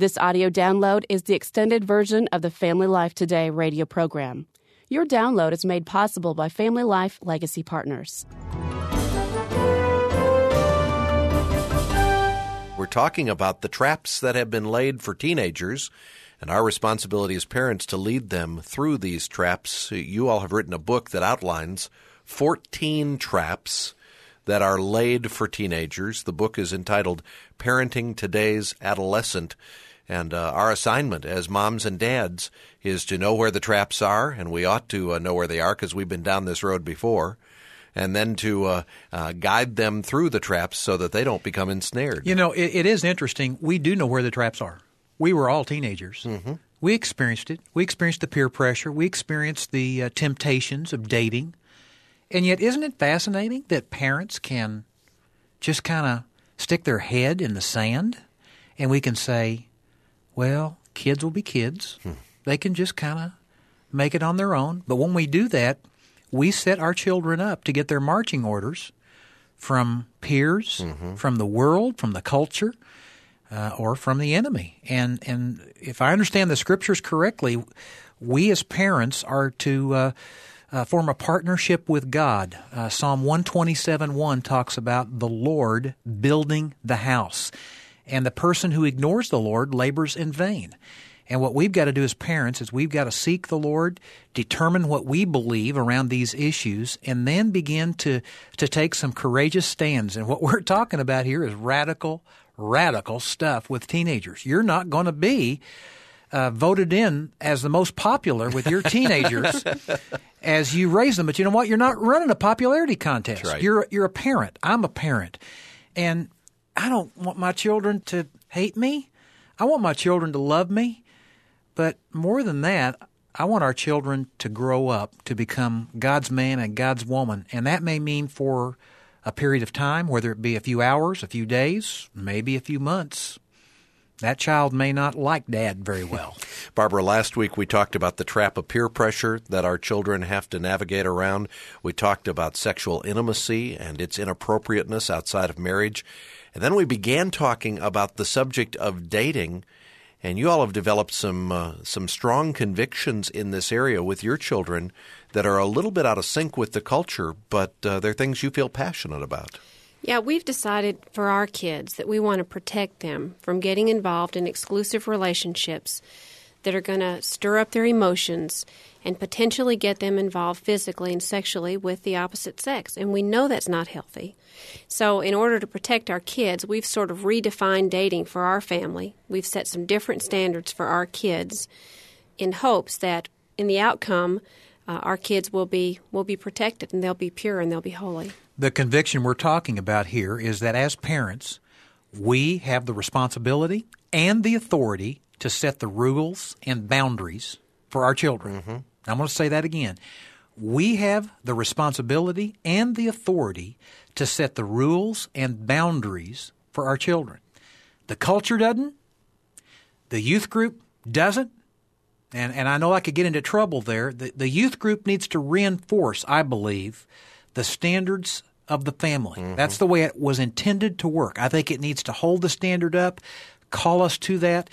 This audio download is the extended version of the Family Life Today radio program. Your download is made possible by Family Life Legacy Partners. We're talking about the traps that have been laid for teenagers and our responsibility as parents to lead them through these traps. You all have written a book that outlines 14 traps that are laid for teenagers. The book is entitled Parenting Today's Adolescent. And uh, our assignment as moms and dads is to know where the traps are, and we ought to uh, know where they are because we've been down this road before, and then to uh, uh, guide them through the traps so that they don't become ensnared. You know, it, it is interesting. We do know where the traps are. We were all teenagers. Mm-hmm. We experienced it. We experienced the peer pressure. We experienced the uh, temptations of dating. And yet, isn't it fascinating that parents can just kind of stick their head in the sand and we can say, well, kids will be kids. Hmm. They can just kind of make it on their own. But when we do that, we set our children up to get their marching orders from peers, mm-hmm. from the world, from the culture, uh, or from the enemy. And and if I understand the scriptures correctly, we as parents are to uh, uh, form a partnership with God. Uh, Psalm one twenty seven one talks about the Lord building the house and the person who ignores the Lord labors in vain. And what we've got to do as parents is we've got to seek the Lord, determine what we believe around these issues, and then begin to, to take some courageous stands. And what we're talking about here is radical, radical stuff with teenagers. You're not going to be uh, voted in as the most popular with your teenagers as you raise them. But you know what? You're not running a popularity contest. Right. You're you're a parent. I'm a parent, and I don't want my children to hate me. I want my children to love me. But more than that, I want our children to grow up to become God's man and God's woman. And that may mean for a period of time, whether it be a few hours, a few days, maybe a few months. That child may not like dad very well. Barbara, last week we talked about the trap of peer pressure that our children have to navigate around. We talked about sexual intimacy and its inappropriateness outside of marriage. And then we began talking about the subject of dating, and you all have developed some uh, some strong convictions in this area with your children that are a little bit out of sync with the culture, but uh, they're things you feel passionate about. Yeah, we've decided for our kids that we want to protect them from getting involved in exclusive relationships that are going to stir up their emotions and potentially get them involved physically and sexually with the opposite sex. And we know that's not healthy. So, in order to protect our kids, we've sort of redefined dating for our family. We've set some different standards for our kids in hopes that in the outcome, uh, our kids will be will be protected and they'll be pure and they'll be holy. The conviction we're talking about here is that as parents, we have the responsibility and the authority to set the rules and boundaries for our children. Mm-hmm. I'm going to say that again. We have the responsibility and the authority to set the rules and boundaries for our children. The culture doesn't, the youth group doesn't, and, and I know I could get into trouble there. The, the youth group needs to reinforce, I believe, the standards of the family. Mm-hmm. That's the way it was intended to work. I think it needs to hold the standard up, call us to that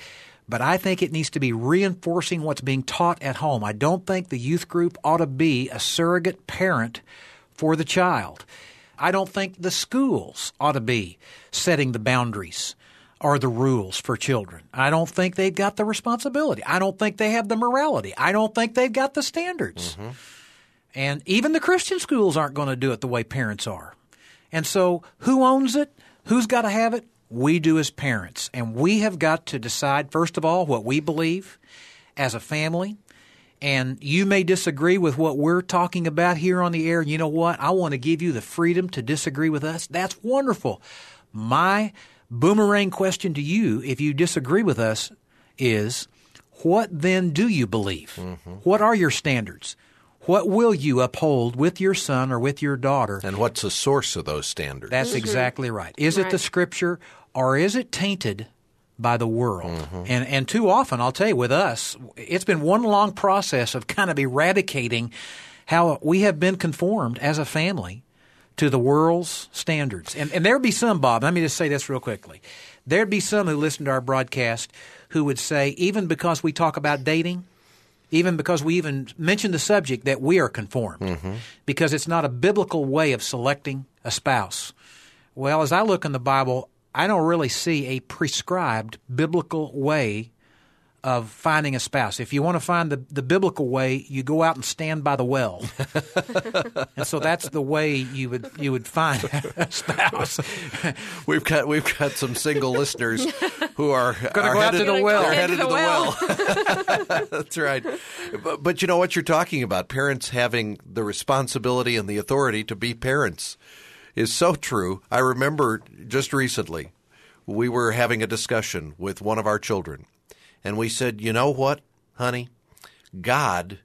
but I think it needs to be reinforcing what's being taught at home. I don't think the youth group ought to be a surrogate parent for the child. I don't think the schools ought to be setting the boundaries or the rules for children. I don't think they've got the responsibility. I don't think they have the morality. I don't think they've got the standards. Mm-hmm. And even the Christian schools aren't going to do it the way parents are. And so, who owns it? Who's got to have it? we do as parents. And we have got to decide, first of all, what we believe as a family. And you may disagree with what we're talking about here on the air. You know what? I want to give you the freedom to disagree with us. That's wonderful. My boomerang question to you, if you disagree with us, is what then do you believe? Mm-hmm. What are your standards? What will you uphold with your son or with your daughter? And what's the source of those standards? That's mm-hmm. exactly right. Is right. it the scripture or is it tainted by the world? Mm-hmm. And and too often, I'll tell you, with us, it's been one long process of kind of eradicating how we have been conformed as a family to the world's standards. And and there'll be some, Bob. Let me just say this real quickly. There'd be some who listen to our broadcast who would say, even because we talk about dating, even because we even mention the subject, that we are conformed Mm-hmm. because it's not a biblical way of selecting a spouse. Well, as I look in the Bible, I don't really see a prescribed biblical way of finding a spouse. If you want to find the, the biblical way, you go out and stand by the well. and so that's the way you would you would find a spouse. We've got we've got some single listeners who are Gonna are go out to the well. They're headed to the well. That's right. But, but you know what you're talking about? Parents having the responsibility and the authority to be parents is so true. I remember just recently we were having a discussion with one of our children, and we said, "You know what, honey? God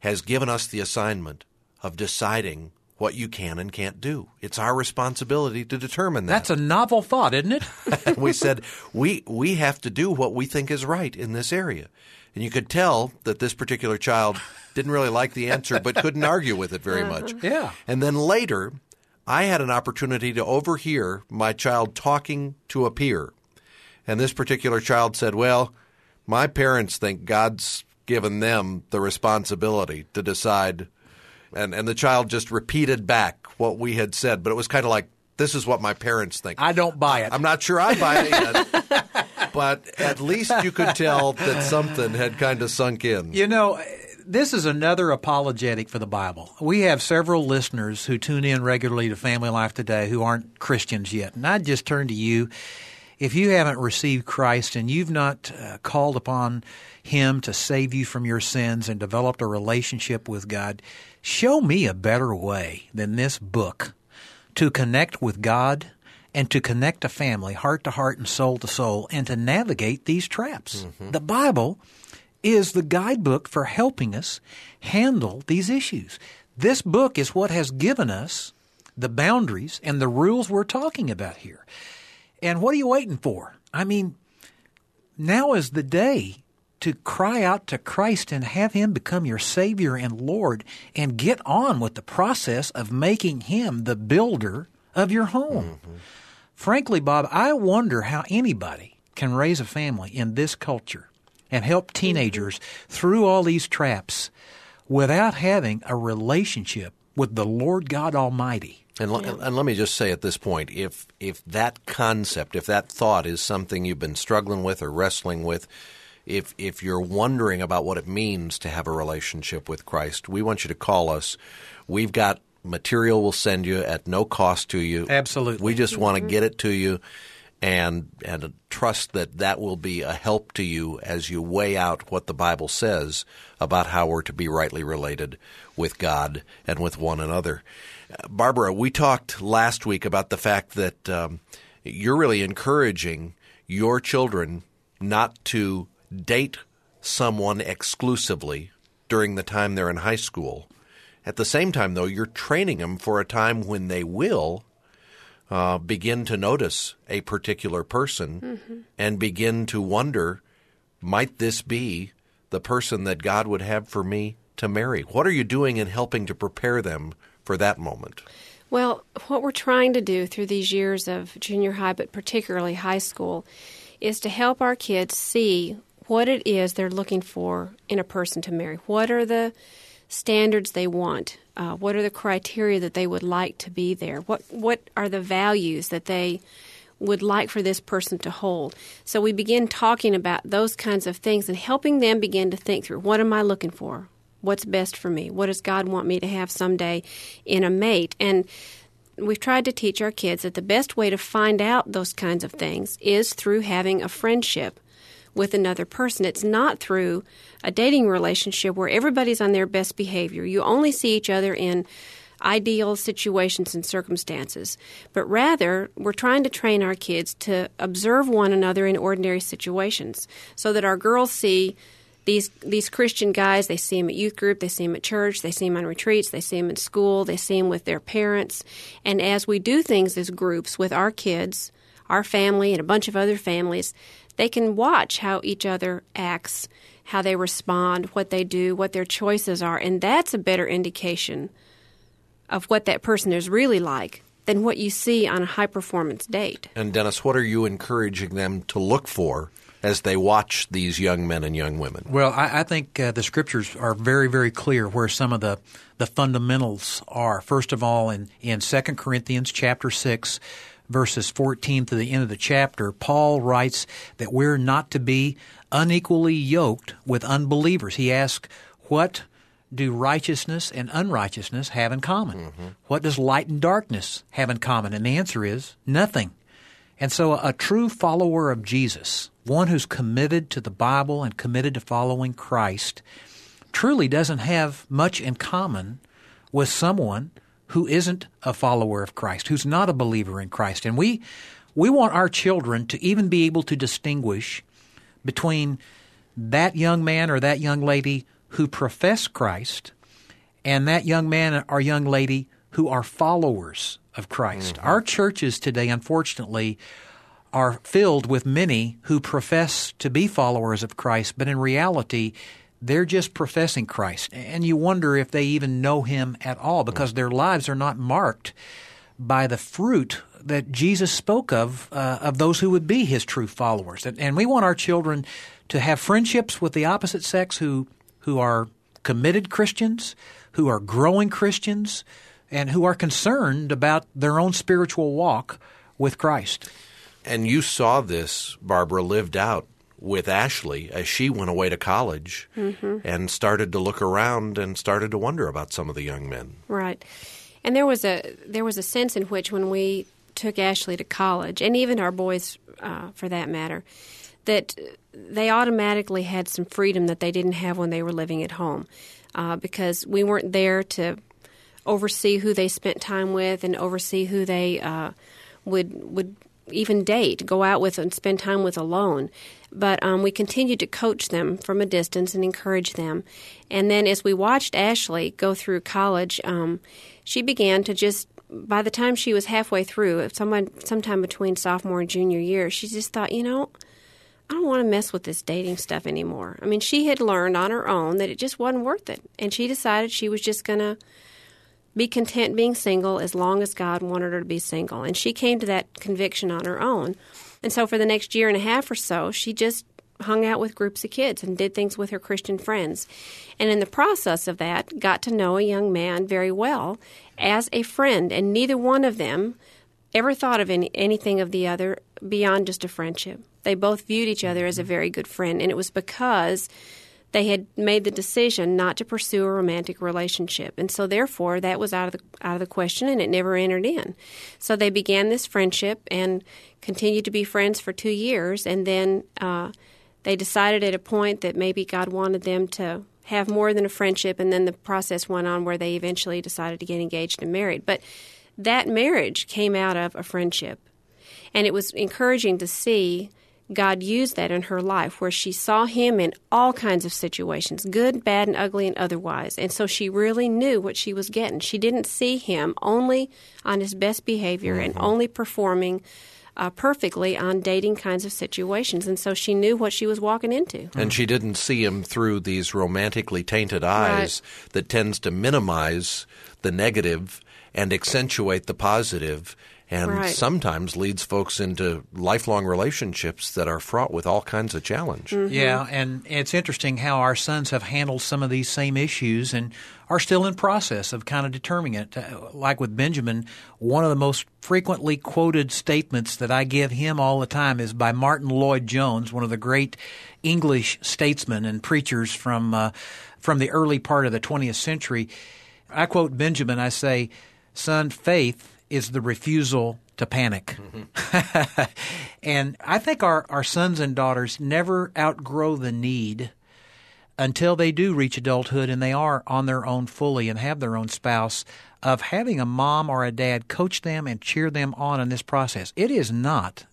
has given us the assignment of deciding." What you can and can't do. It's our responsibility to determine that That's a novel thought, isn't it? we said we we have to do what we think is right in this area. And you could tell that this particular child didn't really like the answer, but couldn't argue with it very much. Yeah. And then later, I had an opportunity to overhear my child talking to a peer. And this particular child said, Well, my parents think God's given them the responsibility to decide. And, and the child just repeated back what we had said, but it was kind of like, This is what my parents think. I don't buy it. I'm not sure I buy it yet. but at least you could tell that something had kind of sunk in. You know, this is another apologetic for the Bible. We have several listeners who tune in regularly to Family Life Today who aren't Christians yet. And I'd just turn to you. If you haven't received Christ and you've not uh, called upon Him to save you from your sins and developed a relationship with God, show me a better way than this book to connect with God and to connect a family heart to heart and soul to soul and to navigate these traps. The Bible is the guidebook for helping us handle these issues. This book is what has given us the boundaries and the rules we're talking about here. And what are you waiting for? I mean, now is the day to cry out to Christ and have Him become your Savior and Lord and get on with the process of making Him the builder of your home. Mm-hmm. Frankly, Bob, I wonder how anybody can raise a family in this culture and help mm-hmm. teenagers through all these traps without having a relationship with the Lord God Almighty. And, l- and let me just say at this point, if if that concept, if that thought is something you've been struggling with or wrestling with, if if you're wondering about what it means to have a relationship with Christ, we want you to call us. We've got material we'll send you at no cost to you. Absolutely. We just want to mm-hmm. get it to you and and trust that that will be a help to you as you weigh out what the Bible says about how we're to be rightly related with God and with one another. Uh, Barbara, we talked last week about the fact that um, you're really encouraging your children not to date someone exclusively during the time they're in high school. At the same time, though, you're training them for a time when they will uh, begin to notice a particular person and begin to wonder, might this be the person that God would have for me to marry? What are you doing in helping to prepare them for that moment? Well, what we're trying to do through these years of junior high, but particularly high school, is to help our kids see what it is they're looking for in a person to marry. What are the standards they want? Uh, what are the criteria that they would like to be there? What What are the values that they would like for this person to hold? So we begin talking about those kinds of things and helping them begin to think through what am I looking for? What's best for me? What does God want me to have someday in a mate? And we've tried to teach our kids that the best way to find out those kinds of things is through having a friendship with another person. It's not through a dating relationship where everybody's on their best behavior. You only see each other in ideal situations and circumstances, but rather we're trying to train our kids to observe one another in ordinary situations so that our girls see these these Christian guys, they see them at youth group, they see them at church, they see them on retreats, they see them in school, they see them with their parents. And as we do things as groups with our kids, our family, and a bunch of other families, they can watch how each other acts, how they respond, what they do, what their choices are, and that's a better indication of what that person is really like than what you see on a high performance date. And Dennis, what are you encouraging them to look for as they watch these young men and young women? Well, I, I think uh, the scriptures are very, very clear where some of the, the fundamentals are. First of all, in, in 2 Corinthians chapter 6, verses 14 to the end of the chapter, Paul writes that we're not to be unequally yoked with unbelievers. He asks, What do righteousness and unrighteousness have in common? Mm-hmm. What does light and darkness have in common? And the answer is nothing. And so a true follower of Jesus, one who's committed to the Bible and committed to following Christ, truly doesn't have much in common with someone who isn't a follower of Christ, who's not a believer in Christ. And we we want our children to even be able to distinguish between that young man or that young lady who profess Christ and that young man or young lady who are followers of Christ. Mm-hmm. Our churches today, unfortunately, are filled with many who profess to be followers of Christ, but in reality, they're just professing Christ. And you wonder if they even know Him at all because their lives are not marked by the fruit that Jesus spoke of, uh, of those who would be His true followers. And, and we want our children to have friendships with the opposite sex who who are committed Christians, who are growing Christians, and who are concerned about their own spiritual walk with Christ. And you saw this, Barbara, lived out with Ashley as she went away to college mm-hmm. and started to look around and started to wonder about some of the young men. Right. And there was a there was a sense in which when we took Ashley to college, and even our boys, uh, for that matter, that they automatically had some freedom that they didn't have when they were living at home uh, because we weren't there to oversee who they spent time with and oversee who they uh, would would even date, go out with, and spend time with alone. But um, we continued to coach them from a distance and encourage them. And then as we watched Ashley go through college, um, she began to just by the time she was halfway through, someone sometime between sophomore and junior year, she just thought, you know, I don't want to mess with this dating stuff anymore. I mean, she had learned on her own that it just wasn't worth it. And she decided she was just to be content being single as long as God wanted her to be single. And she came to that conviction on her own. And so for the next year and a half or so, she just hung out with groups of kids and did things with her Christian friends. And in the process of that, got to know a young man very well as a friend. And neither one of them ever thought of any, anything of the other beyond just a friendship. They both viewed each other as a very good friend, and it was because they had made the decision not to pursue a romantic relationship, and so therefore that was out of the out of the question, and it never entered in. So they began this friendship and continued to be friends for two years, and then uh, they decided at a point that maybe God wanted them to have more than a friendship, and then the process went on where they eventually decided to get engaged and married. But that marriage came out of a friendship, and it was encouraging to see God used that in her life where she saw him in all kinds of situations, good, bad, and ugly, and otherwise. And so she really knew what she was getting. She didn't see him only on his best behavior mm-hmm. and only performing uh, perfectly on dating kinds of situations. And so she knew what she was walking into. And she didn't see him through these romantically tainted eyes right. that tends to minimize the negative and accentuate the positive and right. sometimes leads folks into lifelong relationships that are fraught with all kinds of challenge. Mm-hmm. Yeah, and it's interesting how our sons have handled some of these same issues and are still in process of kind of determining it. Uh, like with Benjamin, one of the most frequently quoted statements that I give him all the time is by Martyn Lloyd-Jones, one of the great English statesmen and preachers from uh, from the early part of the 20th century. I quote Benjamin, I say, "Son, faith is the refusal to panic. Mm-hmm. and I think our, our sons and daughters never outgrow the need until they do reach adulthood and they are on their own fully and have their own spouse of having a mom or a dad coach them and cheer them on in this process. It is not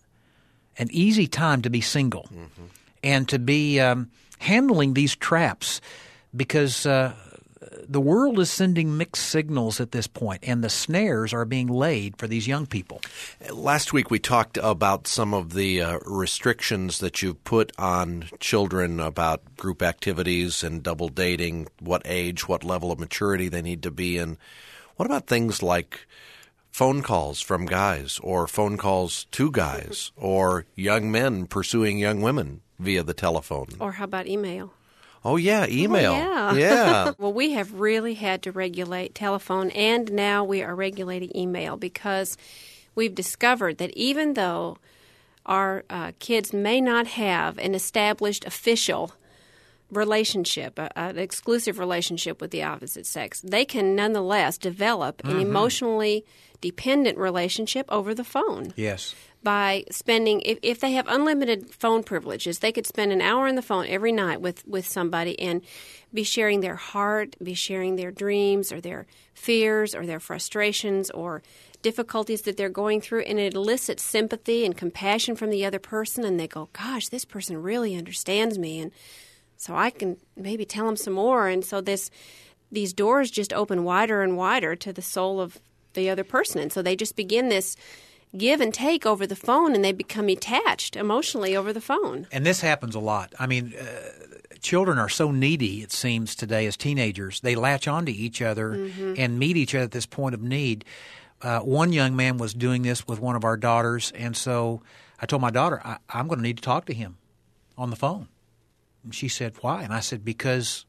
an easy time to be single mm-hmm. and to be um, handling these traps because uh, the world is sending mixed signals at this point, and the snares are being laid for these young people. Last week, we talked about some of the uh, restrictions that you've put on children about group activities and double dating, what age, what level of maturity they need to be in. What about things like phone calls from guys or phone calls to guys or young men pursuing young women via the telephone. Or how about email? Oh yeah, email. yeah. yeah. Well, we have really had to regulate telephone, and now we are regulating email because we've discovered that even though our uh, kids may not have an established official relationship, a, an exclusive relationship with the opposite sex, they can nonetheless develop an mm-hmm. emotionally dependent relationship over the phone. Yes. by spending if, if they have unlimited phone privileges they could spend an hour on the phone every night with, with somebody and be sharing their heart be sharing their dreams or their fears or their frustrations or difficulties that they're going through and it elicits sympathy and compassion from the other person and they go gosh this person really understands me and so i can maybe tell them some more and so this these doors just open wider and wider to the soul of the other person and so they just begin this give and take over the phone and they become attached emotionally over the phone. And this happens a lot. I mean, uh, children are so needy, it seems, today as teenagers. They latch onto each other and meet each other at this point of need. Uh, one young man was doing this with one of our daughters, and so I told my daughter, I, I'm going to need to talk to him on the phone. And she said, Why? And I said, Because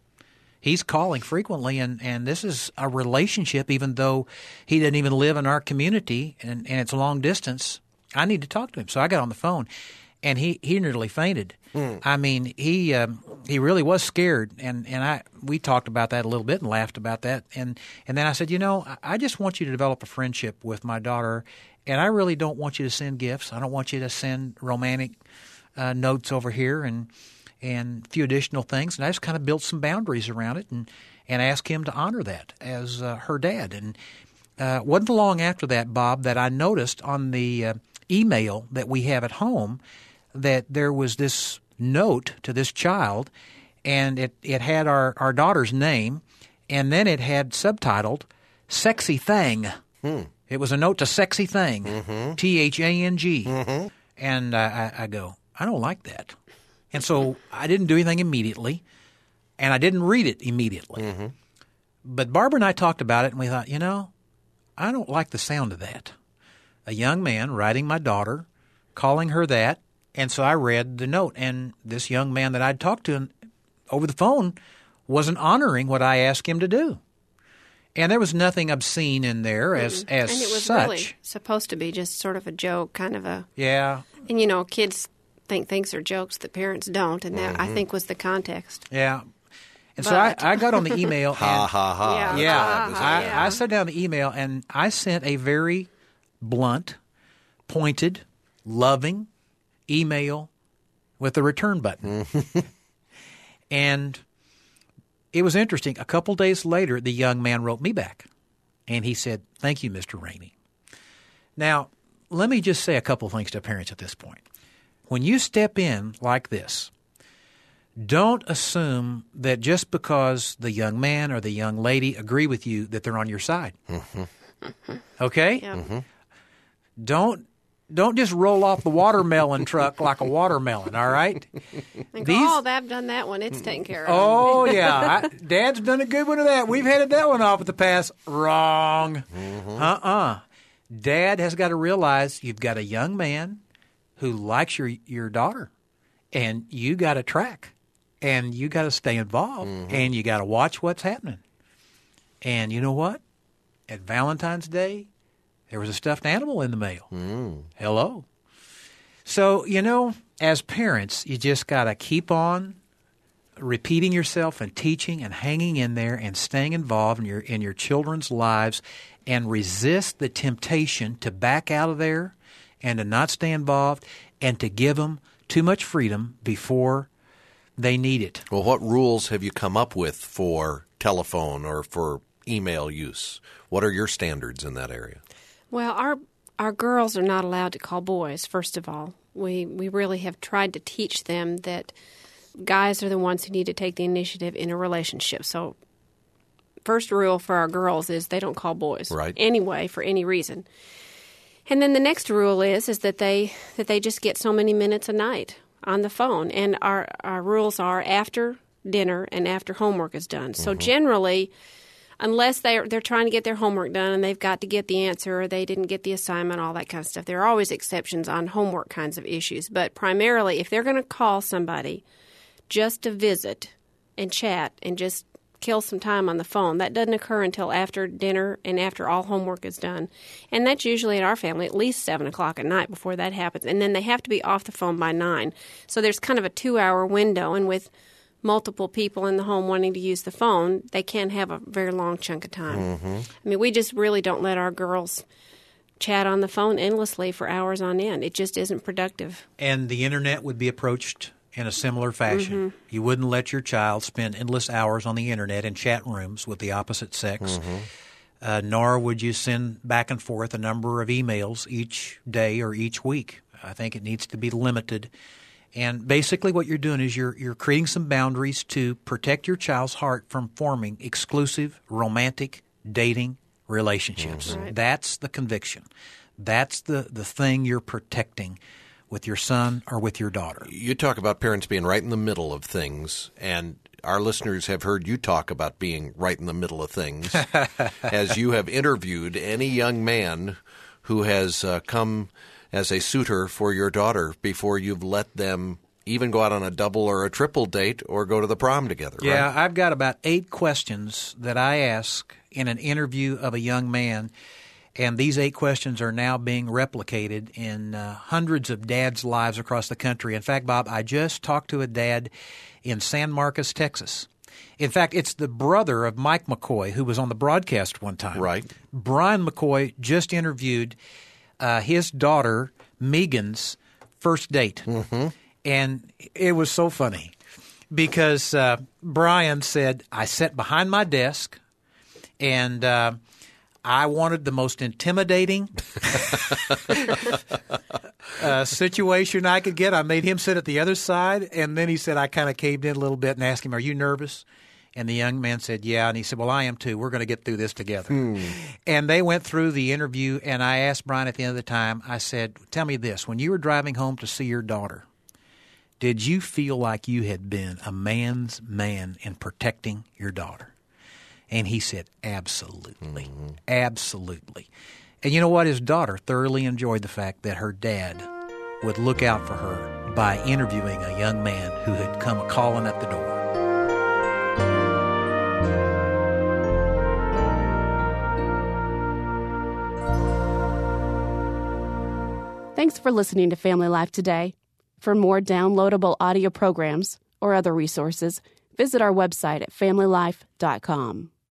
he's calling frequently and, and this is a relationship even though he didn't even live in our community and, and it's long distance. I need to talk to him. So i got on the phone and he, he nearly fainted. I mean he um, he really was scared and, and i we talked about that a little bit and laughed about that. And and then i said you know I- i just want you to develop a friendship with my daughter and i really don't want you to send gifts. I don't want you to send romantic uh, notes over here and and a few additional things. And I just kind of built some boundaries around it and, and asked him to honor that as uh, her dad. And uh, wasn't long after that, Bob, that I noticed on the uh, email that we have at home that there was this note to this child, and it, it had our, our daughter's name, and then it had subtitled Sexy Thing. It was a note to Sexy Thing, T H A N G. And I, I, I go, I don't like that. And so I didn't do anything immediately, and I didn't read it immediately. Mm-hmm. But Barbara and I talked about it, and we thought, you know, I don't like the sound of that. A young man writing my daughter, calling her that, and so I read the note. And this young man that I'd talked to over the phone wasn't honoring what I asked him to do. And there was nothing obscene in there as as and it was such. really supposed to be just sort of a joke, kind of a. Yeah, And you know, kids think things are jokes that parents don't, and that I think was the context. yeah. And so I, I got on the email. Ha and, ha ha. Yeah. Yeah, Ah, I, yeah. I sat down the email and I sent a very blunt, pointed, loving email with a return button. and it was interesting. A couple days later, the young man wrote me back and he said, Thank you, Mr. Rainey. Now, let me just say a couple things to parents at this point. When you step in like this, don't assume that just because the young man or the young lady agree with you that they're on your side. Mm-hmm. Okay? Yeah. Mm-hmm. Don't don't just roll off the watermelon truck like a watermelon, all right? And These- oh, I've done that one. It's taken care of. Oh yeah, I, Dad's done a good one of that. We've headed that one off at the pass. Wrong. Mm-hmm. Uh-uh. Dad has got to realize you've got a young man who likes your your daughter, and you got to track, and you got to stay involved, mm-hmm. and you got to watch what's happening. And you know what? At Valentine's Day, there was a stuffed animal in the mail. Mm. Hello. So, you know, as parents, you just got to keep on repeating yourself and teaching and hanging in there and staying involved in your in your children's lives and resist the temptation to back out of there and to not stay involved and to give them too much freedom before they need it. Well, what rules have you come up with for telephone or for email use? What are your standards in that area? Well, our our girls are not allowed to call boys. First of all, we we really have tried to teach them that guys are the ones who need to take the initiative in a relationship. So, first rule for our girls is they don't call boys Right. anyway for any reason. And then the next rule is is that they that they just get so many minutes a night on the phone. And our our rules are after dinner and after homework is done. So mm-hmm. generally unless they're they're trying to get their homework done and they've got to get the answer or they didn't get the assignment, all that kind of stuff. There are always exceptions on homework kinds of issues, but primarily if they're going to call somebody just to visit and chat and just kill some time on the phone. That doesn't occur until after dinner and after all homework is done. And that's usually at our family at least 7 o'clock at night before that happens. And then they have to be off the phone by 9. So there's kind of a two hour window. And with multiple people in the home wanting to use the phone, they can't have a very long chunk of time. Mm-hmm. I mean, we just really don't let our girls chat on the phone endlessly for hours on end. It just isn't productive. And the internet would be approached in a similar fashion. Mm-hmm. You wouldn't let your child spend endless hours on the internet in chat rooms with the opposite sex. Mm-hmm. Uh, nor would you send back and forth a number of emails each day or each week. I think it needs to be limited and basically, what you're doing is you're you're creating some boundaries to protect your child's heart from forming exclusive romantic dating relationships. Mm-hmm. Right. That's the conviction. That's the the thing you're protecting with your son or with your daughter. You talk about parents being right in the middle of things, and our listeners have heard you talk about being right in the middle of things as you have interviewed any young man who has uh, come as a suitor for your daughter before you've let them even go out on a double or a triple date or go to the prom together. Yeah, right? I've got about eight questions that I ask in an interview of a young man. And these eight questions are now being replicated in uh, hundreds of dads' lives across the country. In fact, Bob, I just talked to a dad in San Marcos, Texas. In fact, it's the brother of Mike McCoy, who was on the broadcast one time. Right. Brian McCoy just interviewed uh, his daughter Megan's first date, mm-hmm. and it was so funny because uh, Brian said I sat behind my desk and. I wanted the most intimidating uh, situation I could get. I made him sit at the other side, and then he said I kind of caved in a little bit and asked him, "Are you nervous?" And the young man said, Yeah. And he said, Well, I am too. We're going to get through this together. Hmm. And they went through the interview. And I asked Brian at the end of the time, I said, Tell me this when you were driving home to see your daughter, did you feel like you had been a man's man in protecting your daughter? And he said, Absolutely. Mm-hmm. Absolutely. And you know what? His daughter thoroughly enjoyed the fact that her dad would look out for her by interviewing a young man who had come calling at the door. Thanks for listening to Family Life today. For more downloadable audio programs or other resources, visit our website at familylife.com.